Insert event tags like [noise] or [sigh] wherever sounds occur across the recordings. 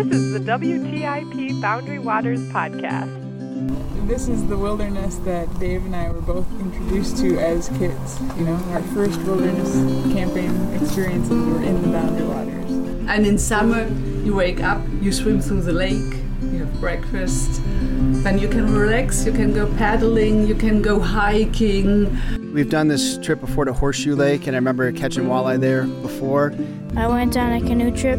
This is the WTIP Boundary Waters podcast. This is the wilderness that Dave and I were both introduced to as kids. You know, our first wilderness camping experiences were in the Boundary Waters. And in summer, you wake up, you swim through the lake, you have breakfast, then you can relax, you can go paddling, you can go hiking. We've done this trip before to Horseshoe Lake, and I remember catching walleye there before. I went on a canoe trip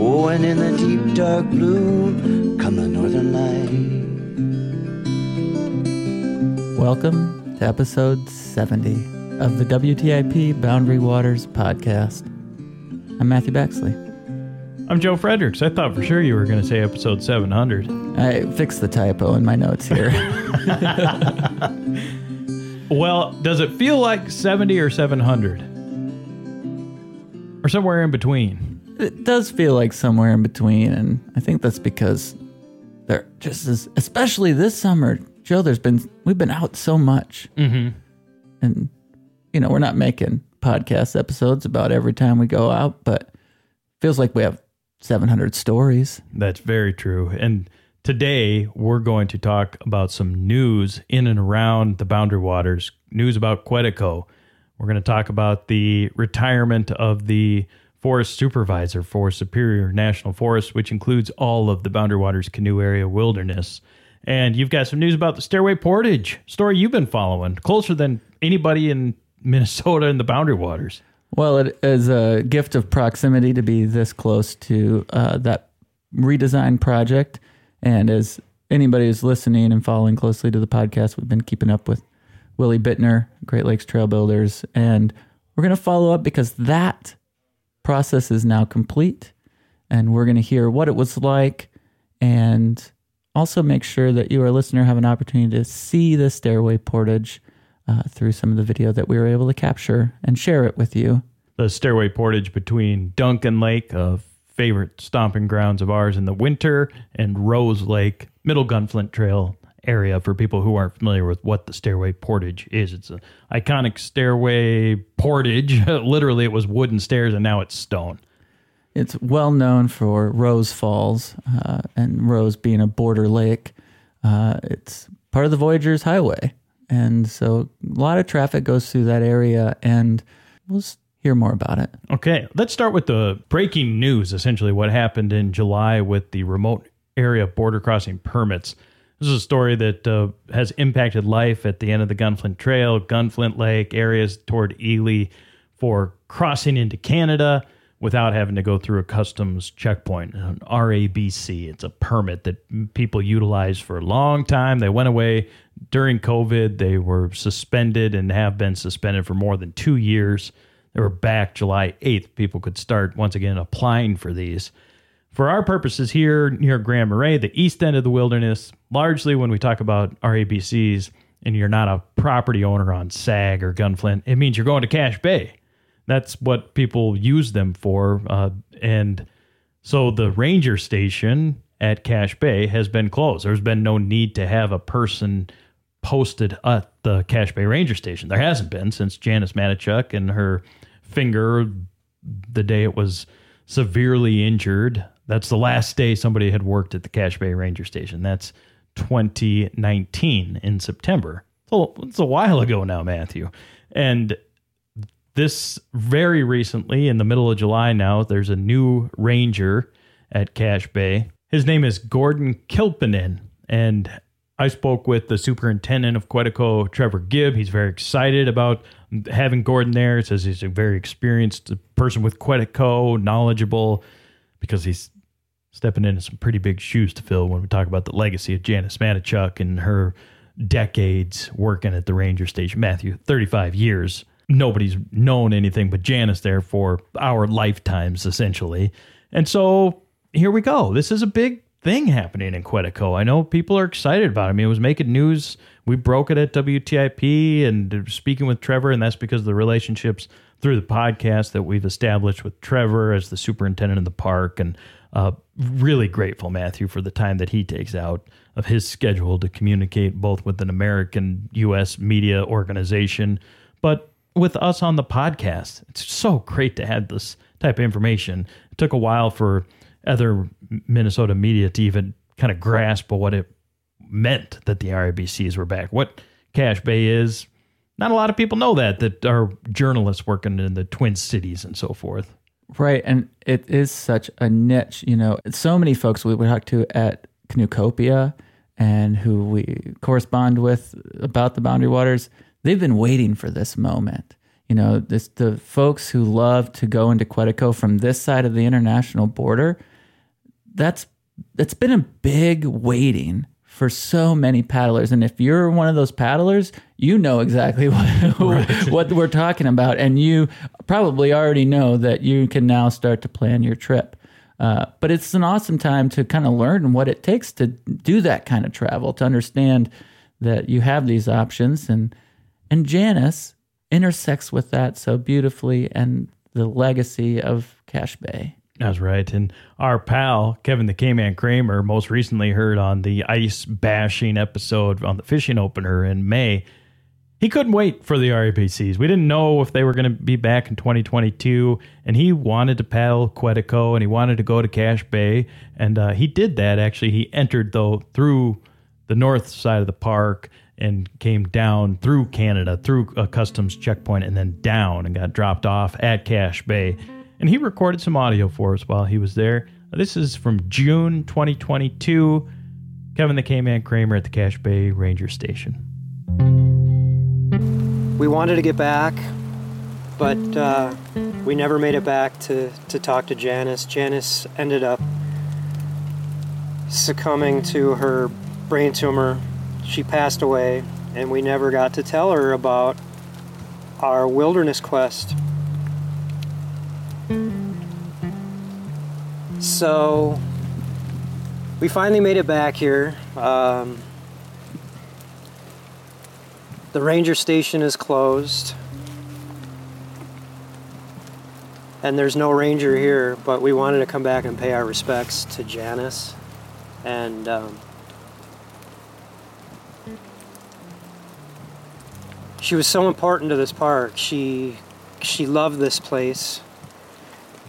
Oh, and in the deep dark blue come the northern light. Welcome to episode 70 of the WTIP Boundary Waters podcast. I'm Matthew Baxley. I'm Joe Friedrichs. I thought for sure you were going to say episode 700. I fixed the typo in my notes here. [laughs] Well, does it feel like 70 or 700? Or somewhere in between? It does feel like somewhere in between, and I think that's because there just is, especially this summer, Joe. There's been we've been out so much, Mm-hmm. and you know we're not making podcast episodes about every time we go out, but feels like we have 700 stories. That's very true. And today we're going to talk about some news in and around the Boundary Waters, news about Quetico. We're going to talk about the retirement of the forest supervisor for Superior National Forest, which includes all of the Boundary Waters Canoe Area Wilderness. And you've got some news about the Stairway Portage story you've been following, closer than anybody in Minnesota in the Boundary Waters. Well, it is a gift of proximity to be this close to uh, that redesign project. And as anybody who's listening and following closely to the podcast, we've been keeping up with Willie Bittner, Great Lakes Trail Builders. And we're going to follow up because that process is now complete. And we're going to hear what it was like and also make sure that you, our listener, have an opportunity to see the stairway portage uh, through some of the video that we were able to capture and share it with you. the stairway portage between Duncan Lake, a favorite stomping grounds of ours in the winter, and Rose Lake, Middle Gunflint Trail area for people who aren't familiar with what the stairway portage is. It's an iconic stairway portage. [laughs] Literally, it was wooden stairs and now it's stone. It's well known for Rose Falls, uh, and Rose being a border lake. Uh, it's part of the Voyageurs Highway, and so a lot of traffic goes through that area. And we'll hear more about it. Okay, let's start with the breaking news essentially what happened in July with the remote area border crossing permits. This is a story that uh, has impacted life at the end of the Gunflint Trail, Gunflint Lake, areas toward Ely for crossing into Canada without having to go through a customs checkpoint, an RABC. It's a permit that people utilized for a long time. They went away during COVID. They were suspended and have been suspended for more than two years. They were back July 8th. People could start once again applying for these. For our purposes here near Grand Marais, the east end of the wilderness, largely when we talk about RABCs and you're not a property owner on SAG or Gunflint, it means you're going to Cache Bay. That's what people use them for. Uh, and so the ranger station at Cache Bay has been closed. There's been no need to have a person posted at the Cache Bay Ranger Station. There hasn't been since Janice Manichuk and her finger the day it was severely injured. That's the last day somebody had worked at the Cache Bay Ranger Station. That's 2019 in September. It's a while ago now, Matthew. And this very recently, in the middle of July now, there's a new ranger at Cache Bay. His name is Gordon Kilpinen. And I spoke with the superintendent of Quetico, Trevor Gibb. He's very excited about having Gordon there. He says he's a very experienced person with Quetico, knowledgeable, because he's stepping into some pretty big shoes to fill when we talk about the legacy of Janice Manichuk and her decades working at the ranger station. Matthew, 35 years. Nobody's known anything but Janice there for our lifetimes, essentially. And so here we go. This is a big thing happening in Quetico. I know people are excited about it. I mean, it was making news. We broke it at WTIP and speaking with Trevor, and that's because of the relationships through the podcast that we've established with Trevor as the superintendent of the park. And uh, really grateful, Matthew, for the time that he takes out of his schedule to communicate both with an American U.S. media organization, but with us on the podcast. It's so great to have this type of information. It took a while for other Minnesota media to even kind of grasp what it meant that the RABCs were back. What Cache Bay is, not a lot of people know that, that are journalists working in the Twin Cities and so forth. Right. And it is such a niche. You know, so many folks we talk to at Canoecopia and who we correspond with about the Boundary Waters, they've been waiting for this moment. You know, this the folks who love to go into Quetico from this side of the international border. That's that's been a big waiting for so many paddlers. And if you're one of those paddlers, you know exactly [laughs] what, right. what we're talking about. And you probably already know that you can now start to plan your trip. Uh, but it's an awesome time to kind of learn what it takes to do that kind of travel, to understand that you have these options. And, and Janice intersects with that so beautifully and the legacy of Cache Bay. That's right. And our pal, Kevin the K-Man Kramer, most recently heard on the ice bashing episode on the fishing opener in May. He couldn't wait for the RABCs. We didn't know if they were going to be back in 2022, and he wanted to paddle Quetico and he wanted to go to Cache Bay, and uh, he did that. Actually, he entered though through the north side of the park and came down through Canada, through a customs checkpoint, and then down and got dropped off at Cache Bay. And he recorded some audio for us while he was there. This is from June 2022. Kevin the K-Man Kramer at the Cache Bay Ranger Station. We wanted to get back, but uh, we never made it back to, to talk to Janice. Janice ended up succumbing to her brain tumor. She passed away, and we never got to tell her about our wilderness quest. So we finally made it back here. Um, the ranger station is closed. And there's no ranger here, but we wanted to come back and pay our respects to Janice. And um, she was so important to this park. She she loved this place.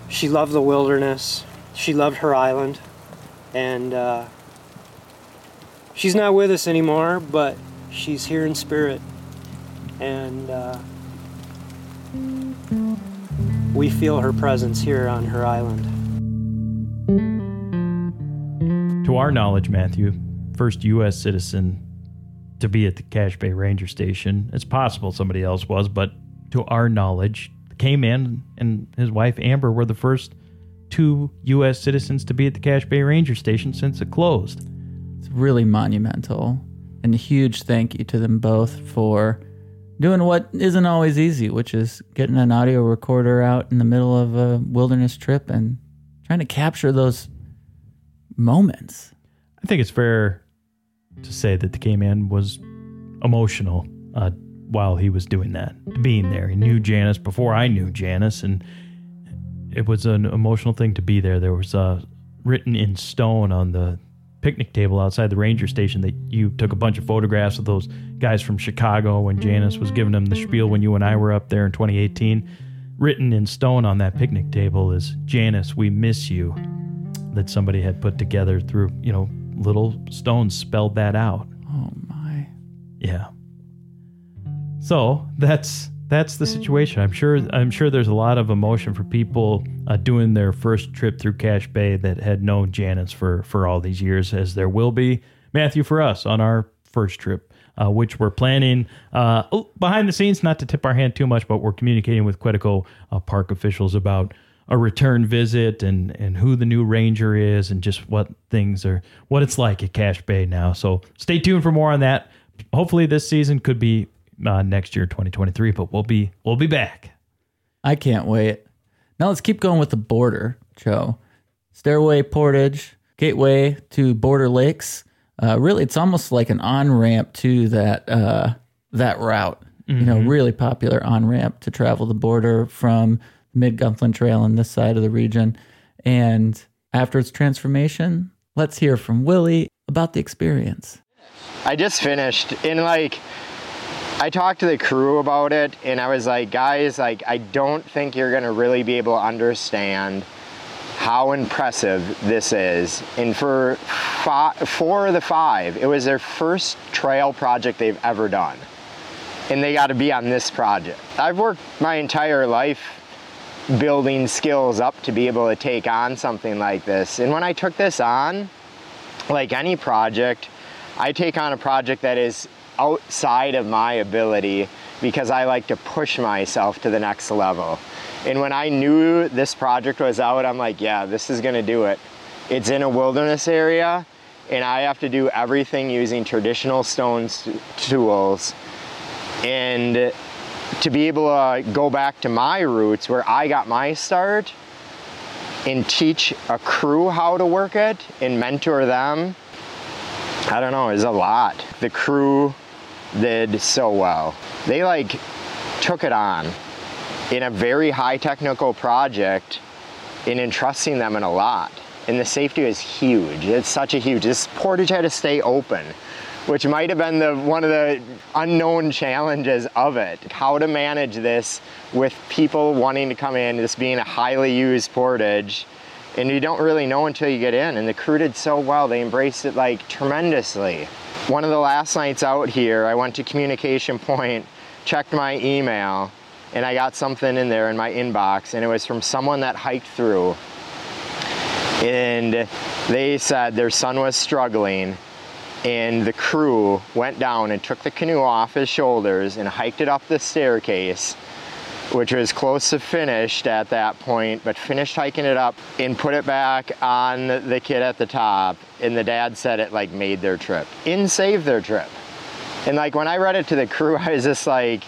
She loved the wilderness. She loved her island. And uh, she's not with us anymore, but she's here in spirit and uh, we feel her presence here on her island. To our knowledge, Matthew, first U.S. citizen to be at the Cache Bay Ranger Station. It's possible somebody else was, but to our knowledge, K-Man and his wife Amber were the first two U.S. citizens to be at the Cache Bay Ranger Station since it closed. It's really monumental. And a huge thank you to them both for doing what isn't always easy, which is getting an audio recorder out in the middle of a wilderness trip and trying to capture those moments. I think it's fair to say that the K-Man was emotional uh, while he was doing that, being there. He knew Janice before I knew Janice, and it was an emotional thing to be there. There was uh, written in stone on the picnic table outside the ranger station that you took a bunch of photographs of those guys from Chicago when Janice was giving them the spiel when you and I were up there in 2018. Written in stone on that picnic table is Janice, we miss you. That somebody had put together through, you know, little stones spelled that out. Oh my. Yeah. So that's that's the situation. I'm sure. I'm sure there's a lot of emotion for people uh, doing their first trip through Cache Bay that had known Janice for for all these years, as there will be Matthew for us on our first trip, uh, which we're planning uh, oh, behind the scenes. Not to tip our hand too much, but we're communicating with Quetico uh, park officials about a return visit and and who the new ranger is and just what things are what it's like at Cache Bay now. So stay tuned for more on that. Hopefully, this season could be uh, next year, 2023. But we'll be we'll be back. I can't wait. Now let's keep going with the border, Joe. Stairway Portage, gateway to Border Lakes. Uh, really, it's almost like an on ramp to that uh, that route. You know, really popular on ramp to travel the border from Mid Gunflint Trail and this side of the region. And after its transformation, let's hear from Willie about the experience. I just finished in like I talked to the crew about it and I was like, guys, like I don't think you're gonna really be able to understand how impressive this is. And for fi- four of the five, it was their first trail project they've ever done. And they got to be on this project. I've worked my entire life building skills up to be able to take on something like this. And when I took this on, like any project, I take on a project that is outside of my ability because I like to push myself to the next level. And when I knew this project was out, I'm like, yeah, this is gonna do it. It's in a wilderness area, and I have to do everything using traditional stone tools. And to be able to go back to my roots where I got my start and teach a crew how to work it and mentor them, I don't know, is a lot. The crew did so well. They like took it on in a very high technical project in entrusting them in a lot. And the safety is huge. It's such a huge. This portage had to stay open, which might have been the one of the unknown challenges of it. How to manage this with people wanting to come in, this being a highly used portage, and you don't really know until you get in. And the crew did so well. They embraced it like tremendously. One of the last nights out here, I went to Communication Point, checked my email, and I got something in there in my inbox, and it was from someone that hiked through. And they said their son was struggling, and the crew went down and took the canoe off his shoulders and hiked it up the staircase, which was close to finished at that point, but finished hiking it up and put it back on the kid at the top. And the dad said it like made their trip and saved their trip. And like when I read it to the crew, [laughs] I was just like,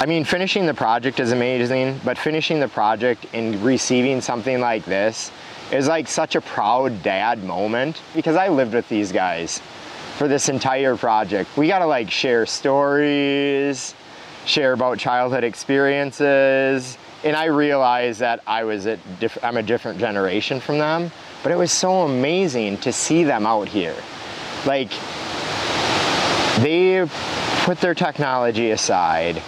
I mean, finishing the project is amazing, but finishing the project and receiving something like this is like such a proud dad moment because I lived with these guys for this entire project. We got to like share stories, share about childhood experiences, and I realized that I was at diff- I'm a different generation from them, but it was so amazing to see them out here. Like they put their technology aside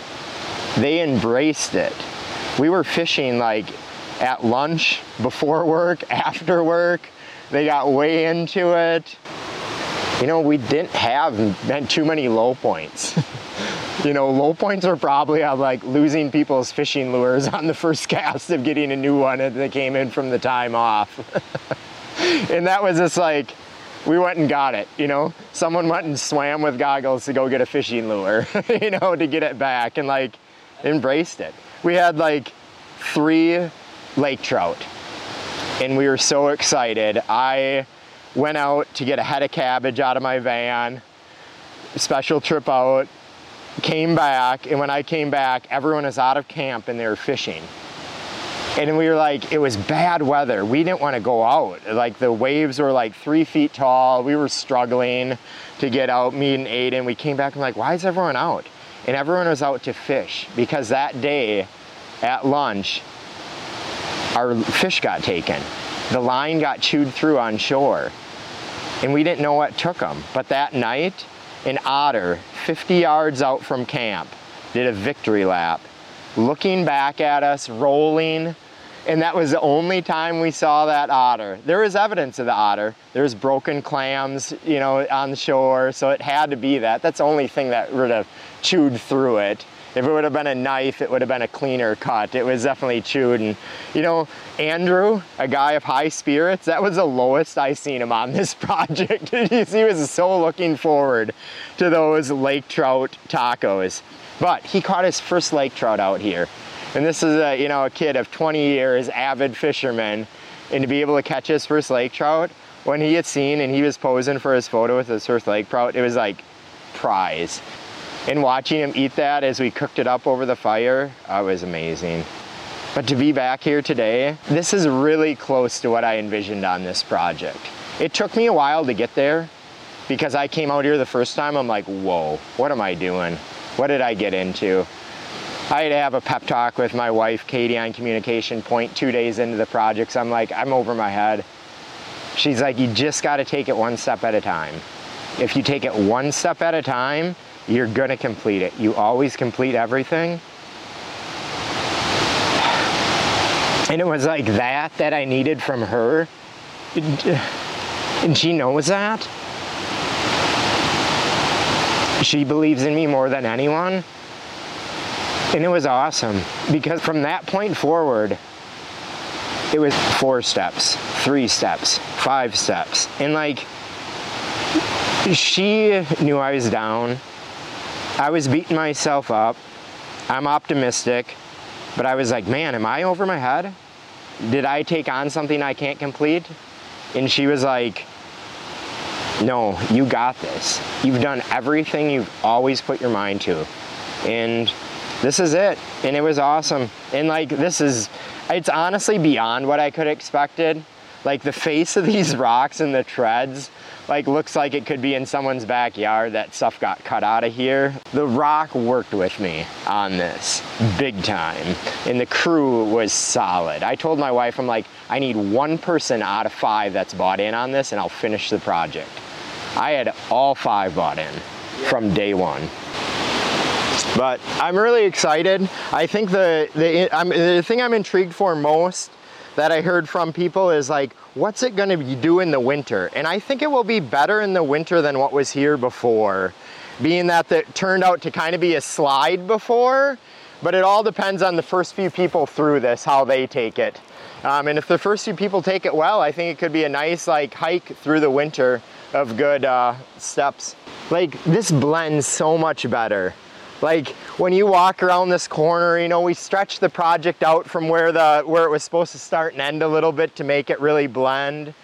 they embraced it. We were fishing like at lunch, before work, [laughs] after work. They got way into it. You know, we didn't have too many low points. [laughs] you know, low points are probably like losing people's fishing lures on the first cast of getting a new one that came in from the time off. [laughs] and that was just like, we went and got it, you know? Someone went and swam with goggles to go get a fishing lure, [laughs] you know, to get it back. And like, embraced it. We had like three lake trout and we were so excited. I went out to get a head of cabbage out of my van, special trip out, came back, and when I came back, everyone was out of camp and they were fishing. And we were like, it was bad weather. We didn't want to go out. Like the waves were like three feet tall. We were struggling to get out. Me and Aiden, we came back and like, why is everyone out? and everyone was out to fish because that day at lunch our fish got taken the line got chewed through on shore and we didn't know what took them but that night an otter 50 yards out from camp did a victory lap looking back at us rolling and that was the only time we saw that otter. There was evidence of the otter. There's broken clams, you know, on the shore, so it had to be that. That's the only thing that would have chewed through it. If it would have been a knife, it would have been a cleaner cut. It was definitely chewed. And, you know, Andrew, a guy of high spirits, that was the lowest I seen him on this [laughs] project. [laughs] he was so looking forward to those lake trout tacos. But he caught his first lake trout out here. And this is a, you know, a kid of 20 years, avid fisherman, and to be able to catch his first lake trout, when he had seen and he was posing for his photo with his first lake trout, it was like prize. And watching him eat that as we cooked it up over the fire, uh, was amazing. But to be back here today, this is really close to what I envisioned on this project. It took me a while to get there because I came out here the first time. I'm like, whoa, what am I doing? What did I get into? I had to have a pep talk with my wife, Katie, on Communication Point two days into the project. So I'm like, I'm over my head. She's like, you just got to take it one step at a time. If you take it one step at a time, you're to complete it. You always complete everything. And it was like that that I needed from her. And she knows that. She believes in me more than anyone. And it was awesome because from that point forward, it was four steps, three steps, five steps. And like, she knew I was down. I was beating myself up. I'm optimistic, but I was like, man, am I over my head? Did I take on something I can't complete? And she was like, no, you got this. You've done everything you've always put your mind to. And this is it. And it was awesome. And like, this is, it's honestly beyond what I could have expected. Like the face of these [laughs] rocks and the treads, like looks like it could be in someone's backyard. That stuff got cut out of here. The rock worked with me on this big time. And the crew was solid. I told my wife, I'm like, I need one person out of five that's bought in on this and I'll finish the project. I had all five bought in from day one. But I'm really excited. I think the the, I'm, the thing I'm intrigued for most that I heard from people is like, what's it to do in the winter? And I think it will be better in the winter than what was here before, being that it turned out to kind of be a slide before. But it all depends on the first few people through this, how they take it. Um, and if the first few people take it well, I think it could be a nice like hike through the winter of good uh, steps. Like this blends so much better. Like when you walk around this corner, you know, we stretched the project out from where the where it was supposed to start and end a little bit to make it really blend.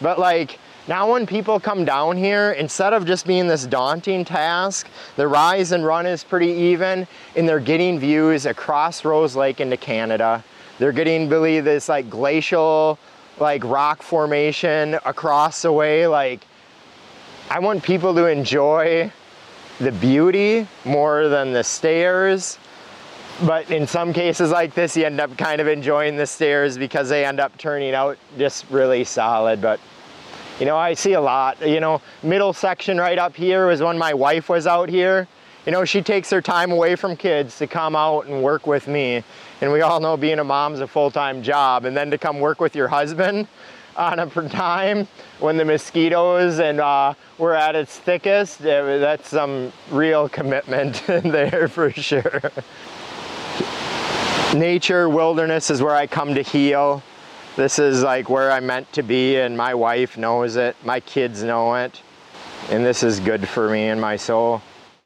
But like now when people come down here, instead of just being this daunting task, the rise and run is pretty even and they're getting views across Rose Lake into Canada. They're getting really this like glacial like rock formation across the way. Like I want people to enjoy the beauty more than the stairs. But in some cases like this, you end up kind of enjoying the stairs because they end up turning out just really solid. But you know, I see a lot. You know, middle section right up here was when my wife was out here. You know, she takes her time away from kids to come out and work with me. And we all know being a mom's a full-time job. And then to come work with your husband on a for time when the mosquitoes and uh, we're at its thickest, that's some real commitment [laughs] in there for sure. Nature, wilderness is where I come to heal. This is like where I'm meant to be and my wife knows it, my kids know it, and this is good for me and my soul.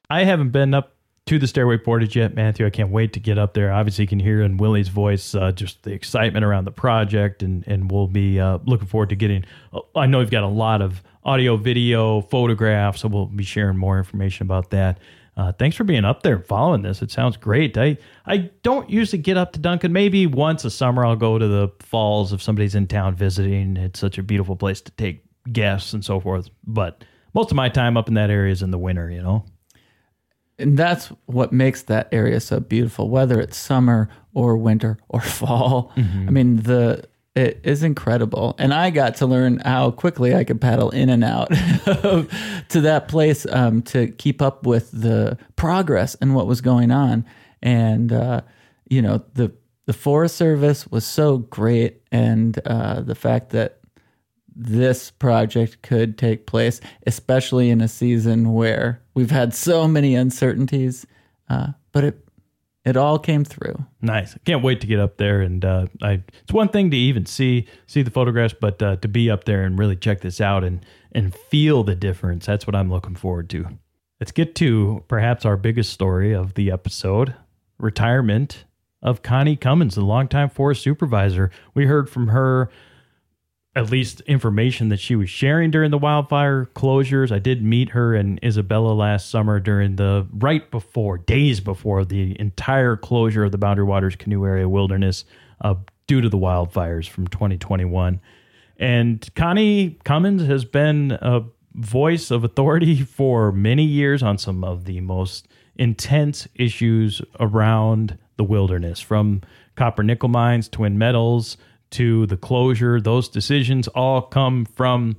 I haven't been up to the Stairway Portage yet, Matthew. I can't wait to get up there. Obviously, you can hear in Willie's voice uh, just the excitement around the project, and and we'll be uh, looking forward to getting. Uh, I know you've got a lot of audio, video, photographs, so we'll be sharing more information about that. Uh, thanks for being up there and following this. It sounds great. I I don't usually get up to Duncan. Maybe once a summer I'll go to the falls if somebody's in town visiting. It's such a beautiful place to take guests and so forth. But most of my time up in that area is in the winter. You know and that's what makes that area so beautiful whether it's summer or winter or [laughs] fall. Mm-hmm. i mean the it is incredible. And i got to learn how quickly i could paddle in and out [laughs] to that place um, to keep up with the progress and what was going on. And uh, you know the the forest service was so great and uh, the fact that this project could take place, especially in a season where we've had so many uncertainties. Uh, but it it all came through. Nice. I Can't wait to get up there. And uh, I, it's one thing to even see see the photographs, but uh, to be up there and really check this out and and feel the difference. That's what I'm looking forward to. Let's get to perhaps our biggest story of the episode: retirement of Connie Cummins, the longtime forest supervisor. We heard from her at least information that she was sharing during the wildfire closures. I did meet her and Isabella last summer during the right before, days before the entire closure of the Boundary Waters Canoe Area Wilderness. uh, due to the wildfires from 2021. And Connie Cummins has been a voice of authority [laughs] for many years on some of the most intense issues around the wilderness, from copper nickel mines, twin metals, to the closure. Those decisions all come from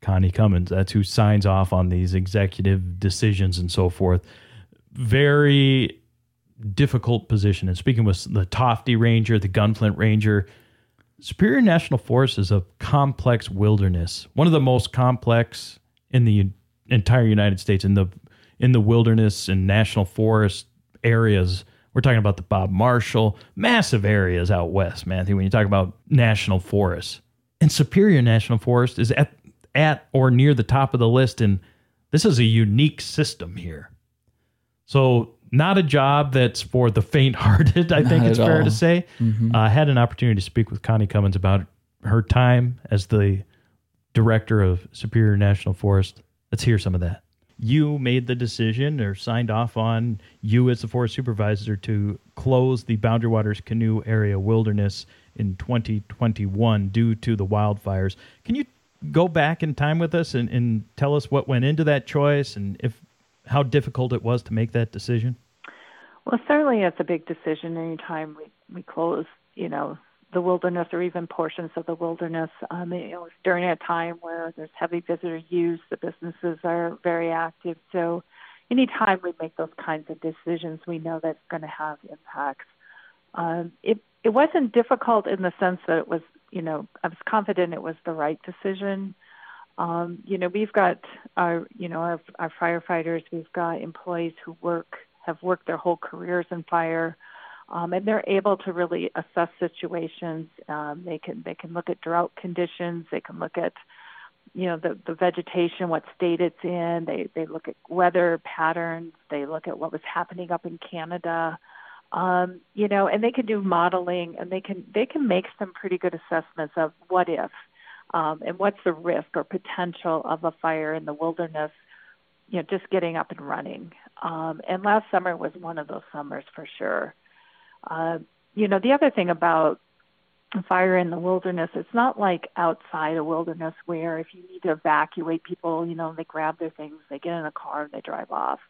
Connie Cummins. That's who signs off on these executive decisions and so forth. Very difficult position. And speaking with the Tofte Ranger, the Gunflint Ranger, Superior National Forest is a complex wilderness, one of the most complex in the entire United States. In the in the wilderness and national forest areas, we're talking about the Bob Marshall, massive areas out west, Matthew. When you talk about national forests, and Superior National Forest is at at or near the top of the list, and this is a unique system here. So not a job that's for the faint-hearted. I Not think it's fair all. to say. Mhm. Uh, I had an opportunity to speak with Connie Cummins about her time as the director of Superior National Forest. Let's hear some of that. You made the decision or signed off on you as the forest supervisor to close the Boundary Waters Canoe Area Wilderness in 2021 due to the wildfires. Can you go back in time with us and, and tell us what went into that choice and if how difficult it was to make that decision? Well, certainly it's a big decision anytime we, we close, you know, the wilderness or even portions of the wilderness. Um, you know, during a time where there's heavy visitor use, the businesses are very active. So anytime we make those kinds of decisions, we know that's going to have impacts. Um, it, it wasn't difficult in the sense that it was, you know, I was confident it was the right decision. Um, you know, we've got our, you know, our, our firefighters, we've got employees who work, have worked their whole careers in fire, um, and they're able to really assess situations. Um, they can they can look at drought conditions. They can look at, you know, the the vegetation, what state it's in. They they look at weather patterns. They look at what was happening up in Canada. Um, you know, and they can do modeling, and they can they can make some pretty good assessments of what if um, and what's the risk or potential of a fire in the wilderness, you know, just getting up and running. Um, and last summer was one of those summers for sure. Uh, you know, the other thing about fire in the wilderness, it's not like outside a wilderness where if you need to evacuate people, you know, they grab their things, they get in a car, and they drive off.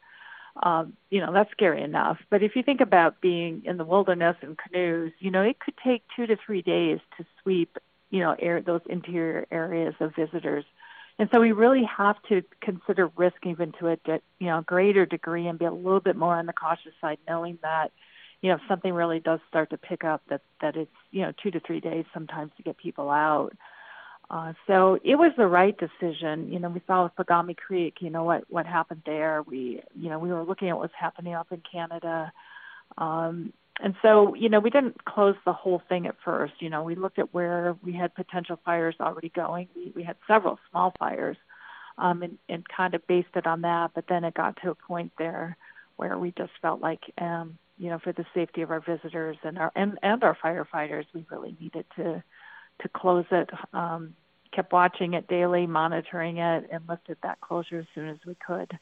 Um, you know, that's scary enough. But if you think about being in the wilderness in canoes, you know, it could take two to three days to sweep you know, air, those interior areas of visitors. And so we really have to consider risk even to a de- you know greater degree and be a little bit more on the cautious side, knowing that you know if something really does start to pick up, that that it's you know two to three days sometimes to get people out. Uh, so it was the right decision. You know, we saw with Pagami Creek, you know what what happened there. We you know we were looking at what's happening up in Canada. Um, and so, you know, we didn't close the whole thing at first. You know, we looked at where we had potential fires already going. We, we had several small fires um, and, and kind of based it on that. But then it got to a point there where we just felt like, um, you know, for the safety of our visitors and our and, and our firefighters, we really needed to to close it. Um, kept watching it daily, monitoring it, and lifted that closure as soon as we could.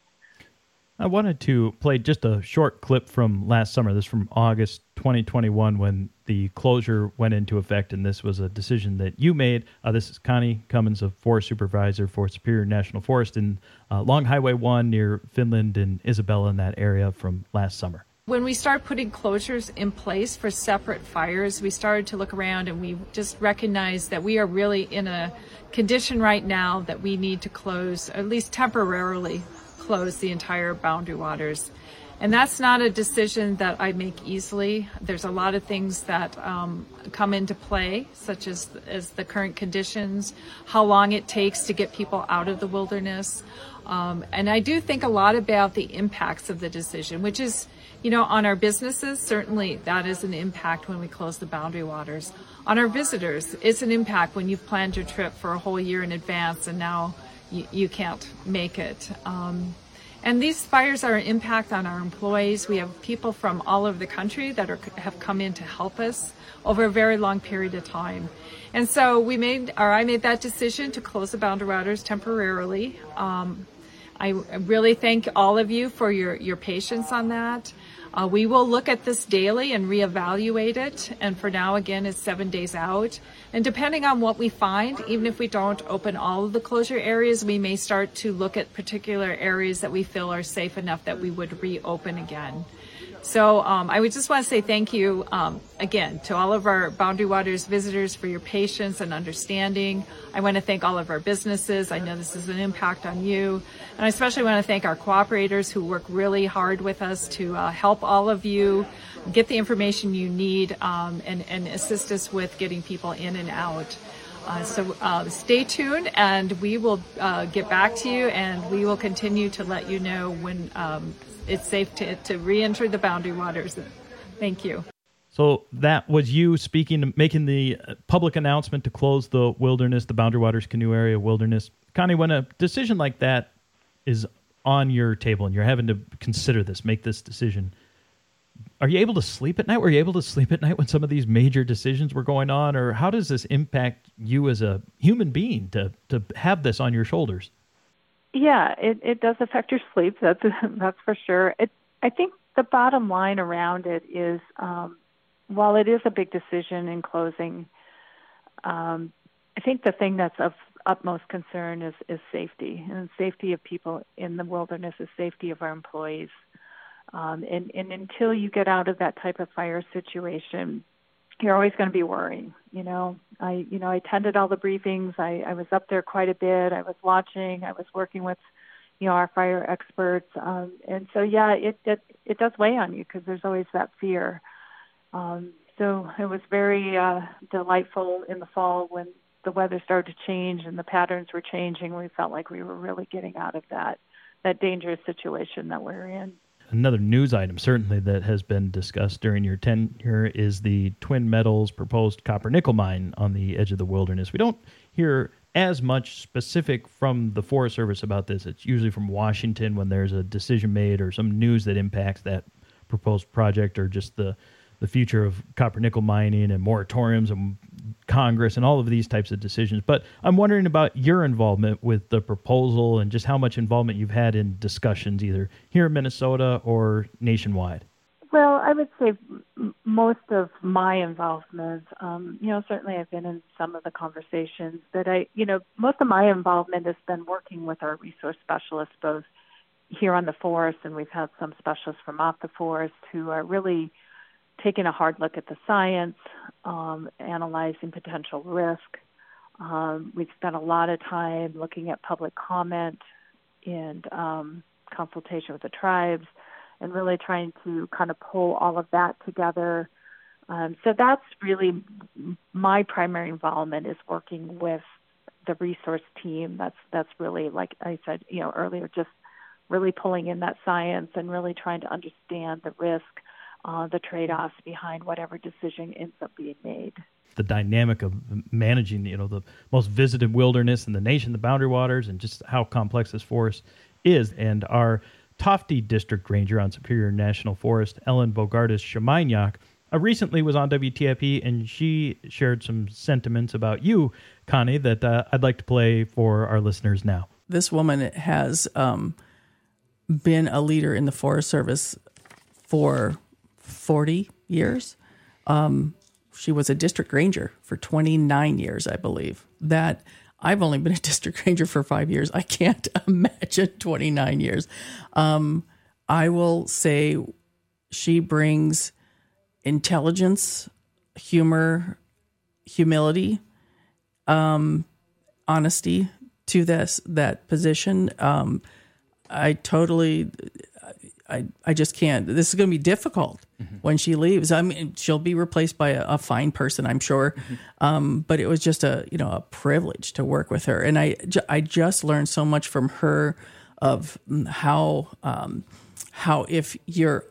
I wanted to play just a short clip from last summer. This from August 2021 when the closure went into effect, and this was a decision that you made. Uh, this is Connie Cummins, a forest supervisor for Superior National Forest in uh, Long Highway 1 near Finland and Isabella in that area from last summer. When we started putting closures in place for separate fires, we started to look around and we just recognized that we are really in a condition right now that we need to close, at least temporarily, close the entire boundary waters. And that's not a decision that I make easily. There's a lot of things that um, come into play, such as, as the current conditions, how long it takes to get people out of the wilderness. Um, and I do think a lot about the impacts of the decision, which is, you know, on our businesses, certainly that is an impact when we close the boundary waters. On our visitors, it's an impact when you've planned your trip for a whole year in advance and now you, you can't make it. Um, and these fires are an impact on our employees. We have people from all over the country that are, have come in to help us over a very long period of time. And so we made, or I made that decision to close the boundary waters temporarily. Um, I really thank all of you for your, your patience on that. Uh, we will look at this daily and reevaluate it. And for now, again, it's seven days out. And depending on what we find, even if we don't open all of the closure areas, we may start to look at particular areas that we feel are safe enough that we would reopen again. So um, I would just want to say thank you um, again to all of our Boundary Waters visitors for your patience and understanding. I want to thank all of our businesses. I know this is an impact on you. And I especially want to thank our cooperators who work really hard with us to uh, help all of you get the information you need um, and, and assist us with getting people in and out. Uh, so uh, stay tuned and we will uh, get back to you and we will continue to let you know when um, it's safe to, to re-enter the boundary waters. Thank you. So that was you speaking, making the uh, public announcement to close the wilderness, the Boundary Waters Canoe Area Wilderness. Connie, when a decision like that is on your table and you're having to consider this, make this decision, are you able to sleep at night? Were you able to sleep at night when some of these major decisions were going on, or how does this impact you as a human being to to have this on your shoulders? Yeah, it, it does affect your sleep. That's [laughs] that's for sure. It, I think the bottom line around it is, um, while it is a big decision in closing, um, I think the thing that's of utmost concern is is safety and safety of people in the wilderness, is safety of our employees. Um, and, and until you get out of that type of fire situation, you're always going to be worrying. You know, I you know I attended all the briefings. I, I was up there quite a bit. I was watching. I was working with, you know, our fire experts. Um, and so yeah, it it it does weigh on you because there's always that fear. Um, so it was very uh, delightful in the fall when the weather started to change and the patterns were changing. We felt like we were really getting out of that that dangerous situation that we're in another news item, certainly that has been discussed during your tenure, is the Twin Metals proposed copper nickel mine on the edge of the wilderness. We don't hear as much specific from the Forest Service about this. It's usually from Washington when there's a decision made or some news that impacts that proposed project or just the the future of copper nickel mining and moratoriums and Congress and all of these types of decisions. But I'm wondering about your involvement with the proposal and just how much involvement you've had in discussions, either here in Minnesota or nationwide. Well, I would say most of my involvement, um, you know, certainly I've been in some of the conversations, but I, you know, most of my involvement has been working with our resource specialists, both here on the forest, and we've had some specialists from off the forest who are really taking a hard look at the science, um, analyzing potential risk. Um, we've spent a lot of time looking at public comment and um, consultation with the tribes and really trying to kind of pull all of that together. Um, so that's really my primary involvement is working with the resource team. That's that's really like I said, you know, earlier, just really pulling in that science and really trying to understand the risk uh, the trade-offs behind whatever decision ends up being made. The dynamic of managing, you know, the most visited wilderness in the nation, the Boundary Waters, and just how complex this forest is. And our Tofte District Ranger on Superior National Forest, Ellen Bogardus Szymaniak, uh, recently was on WTIP, and she shared some sentiments about you, Connie, that uh, I'd like to play for our listeners now. This woman has um, been a leader in the Forest Service for 40 years. Um, she was a district ranger for 29 years, I believe. That I've only been a [laughs] district ranger for five years. I can't [laughs] imagine 29 years. Um, I will say she brings intelligence, humor, humility, um, honesty to this that position. Um, I totally I, I just can't. This is going to be difficult mm-hmm. when she leaves. I mean, she'll be replaced by a, a fine person, I'm sure. Mm-hmm. Um, but it was just a you know a privilege to work with her, and I I just learned so much from her of how um, how if you're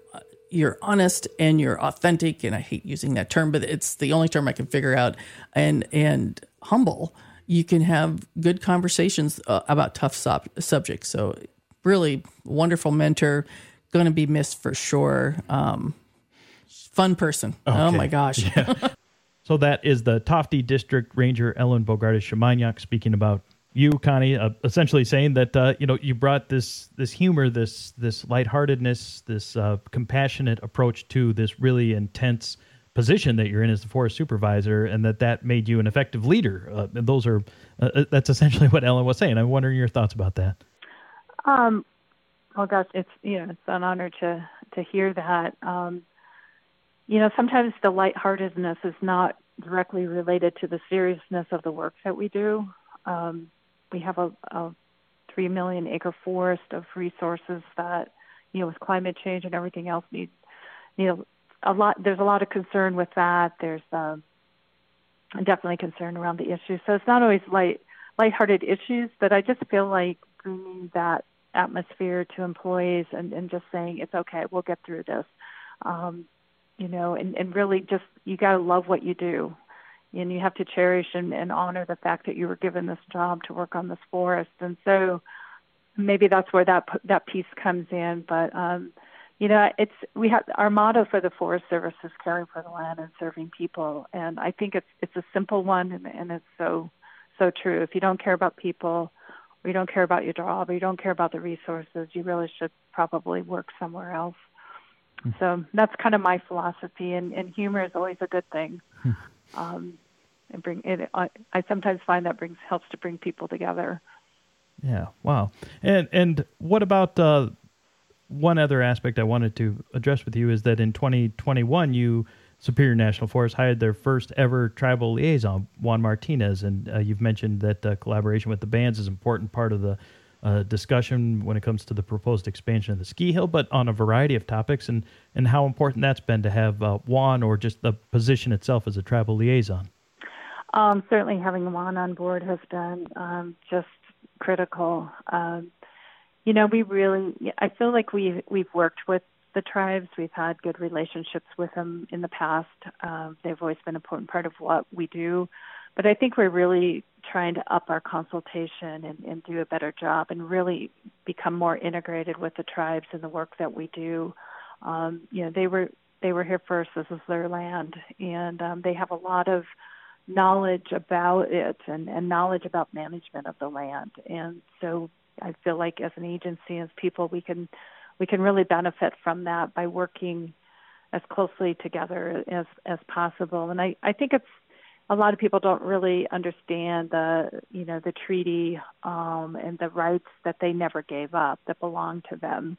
you're honest and you're authentic, and I hate using that term, but it's the only term I can figure out, and and humble, you can have good conversations uh, about tough sub- subjects. So really wonderful mentor going to be missed for sure. Um, fun person. Oh okay. Oh my gosh. Yeah. [laughs] so that is the Tofte District Ranger Ellen Bogardus Szymaniak speaking about you, Connie, uh, essentially saying that uh, you know you brought this this humor, this this lightheartedness, this uh, compassionate approach to this really intense position that you're in as the forest supervisor, and that that made you an effective leader. Uh, and those are uh, uh, that's essentially [laughs] what Ellen was saying. I'm wondering your thoughts about that. Um, well, gosh, it's you know it's an honor to to hear that. Um, you know, sometimes the lightheartedness is not directly related to the seriousness of the work that we do. Um, we have a, a three million acre forest of resources that, you know, with climate change and everything else, need you know a lot. There's a lot of concern with that. There's um, definitely concern around the issues. So it's not always light lighthearted issues, but I just feel like bringing that atmosphere to employees and, and just saying it's okay, we'll get through this. Um, you know, and, and really just you got to love what you do, and you have to cherish and, and honor the fact that you were given this job to work on this forest. And so maybe that's where that that piece comes in. But um, you know, it's we have our motto for the Forest Service is caring for the land and serving people, and I think it's it's a simple one, and, and it's so so true. If you don't care about people, or you don't care about your job, or you don't care about the resources, you really should probably work somewhere else. So that's kind of my philosophy, and, and humor is always a good thing. um, and bring it. I, I sometimes find that brings helps to bring people together. Yeah. Wow. And and what about uh, one other aspect I wanted to address with you is that in 2021 you Superior National Forest hired their first ever tribal liaison, Juan Martinez, and uh, you've mentioned that uh, collaboration with the bands is an important part of the uh, discussion when it comes to the proposed expansion of the ski hill, but on a variety of topics, and and how important that's been to have uh, Juan or just the position itself as a tribal liaison. Um, certainly, having Juan on board has been um, just critical. Um, you know, we really, I feel like we we've worked with the tribes. We've had good relationships with them in the past. Um, they've always been an important part of what we do. But I think we're really trying to up our consultation and, and do a better job and really become more integrated with the tribes and the work that we do. Um, you know, they were they were here first. This is their land, and um, they have a lot of knowledge about it and, and knowledge about management of the land. And so I feel like as an agency, as people, we can we can really benefit from that by working as closely together as as possible. And I I think it's a lot of people don't really understand the you know the treaty um, and the rights that they never gave up that belong to them.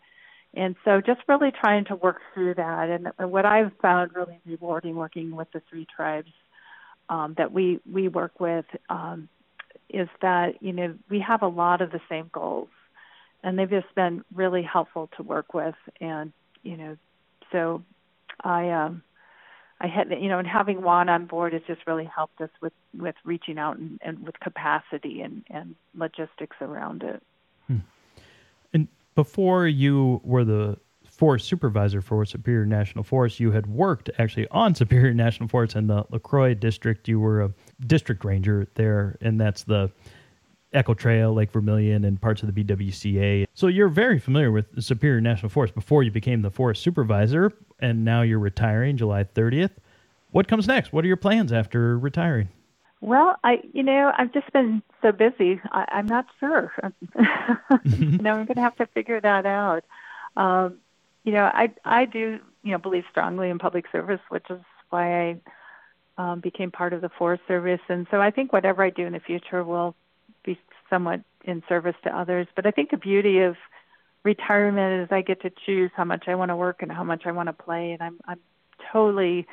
And so just really trying to work through that. And what I've found really rewarding working with the three tribes um, that we, we work with um, is that, you know, we have a lot of the same goals. And they've just been really helpful to work with. And, you know, so I, um, I had, you know, and having Juan on board has just really helped us with, with reaching out and, and with capacity and, and logistics around it. Hmm. And before you were the forest supervisor for Superior National Forest, you had worked actually on Superior National Forest in the LaCroix district. You were a district ranger there, and that's the Echo Trail, Lake Vermilion, and parts of the BWCA. So you're very familiar with the Superior National Forest before you became the forest supervisor, and now you're retiring July 30th. What comes next? What are your plans after retiring? Well, I, you know, I've just been so busy. I, I'm not sure. [laughs] know, I'm going to have to figure that out. Um, you know, I, I do, you know, believe strongly in public service, which is why I um, became part of the Forest Service. And so I think whatever I do in the future will somewhat in service to others. But I think the beauty of retirement is I get to choose how much I want to work and how much I want to play, and I'm I'm totally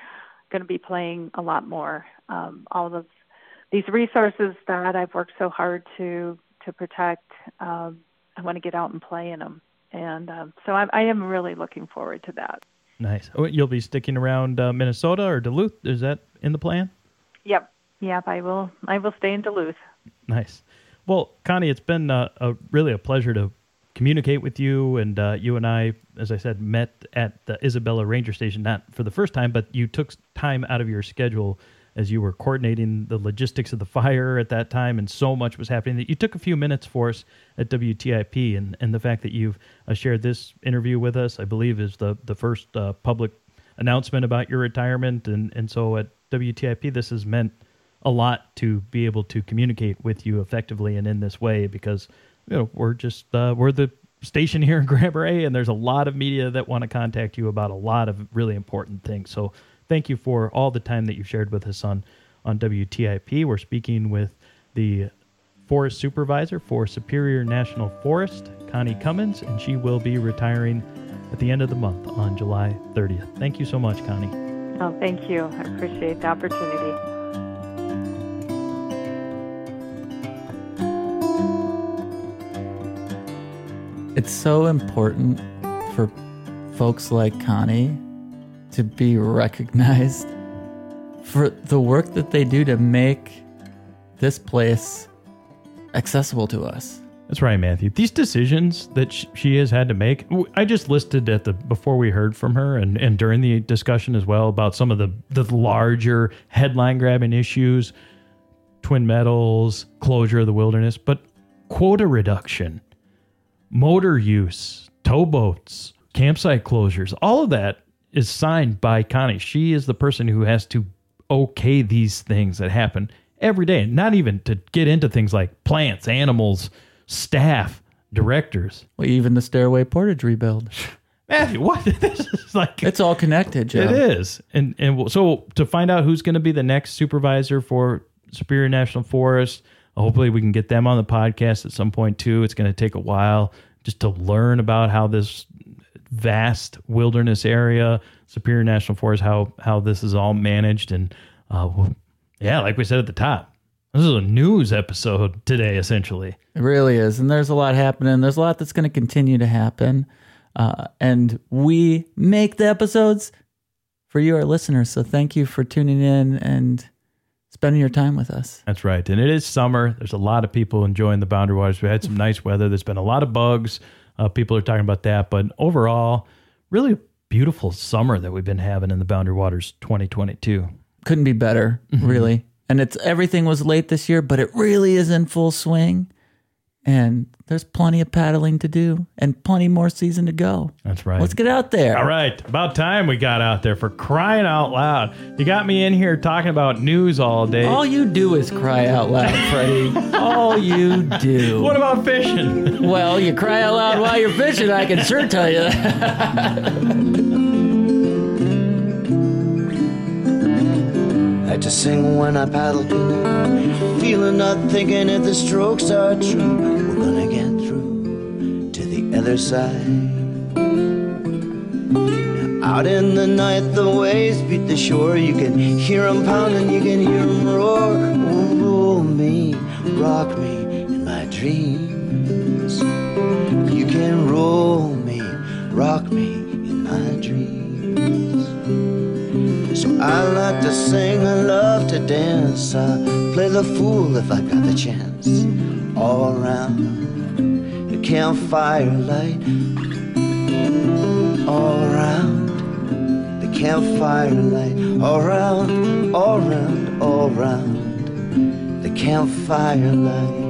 going to be playing a lot more. Um, all of these resources that I've worked so hard to to protect, um, I want to get out and play in them, and um, so I, I am really looking forward to that. Nice. Oh, you'll be sticking around uh, Minnesota or Duluth. Is that in the plan? Yep. Yep. I will. I will stay in Duluth. Nice. Well, Connie, it's been uh, a really a pleasure to communicate with you. And uh, you and I, as I said, met at the Isabella Ranger Station, not for the first time, but you took time out of your schedule as you were coordinating the logistics of the fire at that time, and so much was happening that you took a few minutes for us at WTIP. And, and the fact that you've uh, shared this interview with us, I believe, is the, the first uh, public announcement about your retirement. And, and so at WTIP, this has meant a lot to be able to communicate with you effectively and in this way because you know we're just uh, we're the station here in Grand Marais, and there's a lot of media that want to contact you about a lot of really important things. So thank you for all the time that you've shared with us on on WTIP. We're speaking with the forest supervisor for Superior National Forest, Connie Cummins, and she will be retiring at the end of the month on July 30th. Thank you so much, Connie. Oh, thank you. I appreciate the opportunity. It's so important for folks like Connie to be recognized for the work that they do to make this place accessible to us. That's right, Matthew. These decisions that she has had to make, I just listed at the before we heard from her and, and during the discussion as well about some of the, the larger headline grabbing issues, Twin Metals, closure of the wilderness, but quota reduction, motor use, towboats, campsite closures, all of that is signed by Connie. She is the person who has to okay these things that happen every day, not even to get into things like plants, animals, staff, directors. Well, even the stairway portage rebuild. [laughs] Matthew, what? [laughs] this is like it's all connected, Joe. It is, and and so to find out who's going to be the next supervisor for Superior National Forest, hopefully we can get them on the podcast at some point too. It's going to take a while just to learn about how this vast wilderness area, Superior National Forest, how how this is all managed, and uh, yeah, like we said at the top, this is a news episode today, essentially. It really is. And there's a lot happening. There's a lot that's going to continue to happen. Uh, and we make the episodes for you, our listeners. So thank you for tuning in and spending your time with us. That's right. And it is summer. There's a lot of people enjoying the Boundary Waters. We had some nice weather. There's been a lot of bugs. Uh, people are talking about that. But overall, really beautiful summer that we've been having in the Boundary Waters 2022. Couldn't be better, Mhm. really. And it's everything was late this year, but it really is in full swing. And there's plenty of paddling to do and plenty more season to go. That's right. Let's get out there. All right. About time we got out there for crying out loud. You got me in here talking about news all day. All you do is cry out loud, [laughs] Freddie. All you do. What about fishing? [laughs] Well, you cry out loud while you're fishing, I can sure tell you that. I just sing when I paddle feeling not thinking if the strokes are true. Other side. Out in the night, the waves beat the shore. You can hear 'em pounding, you can hear 'em roar. Oh, roll me, rock me in my dreams. You can roll me, rock me in my dreams. So I like to sing, I love to dance. I play the fool if I got the chance. All around campfire light. All around the campfire light. All round, all round, all round the campfire light.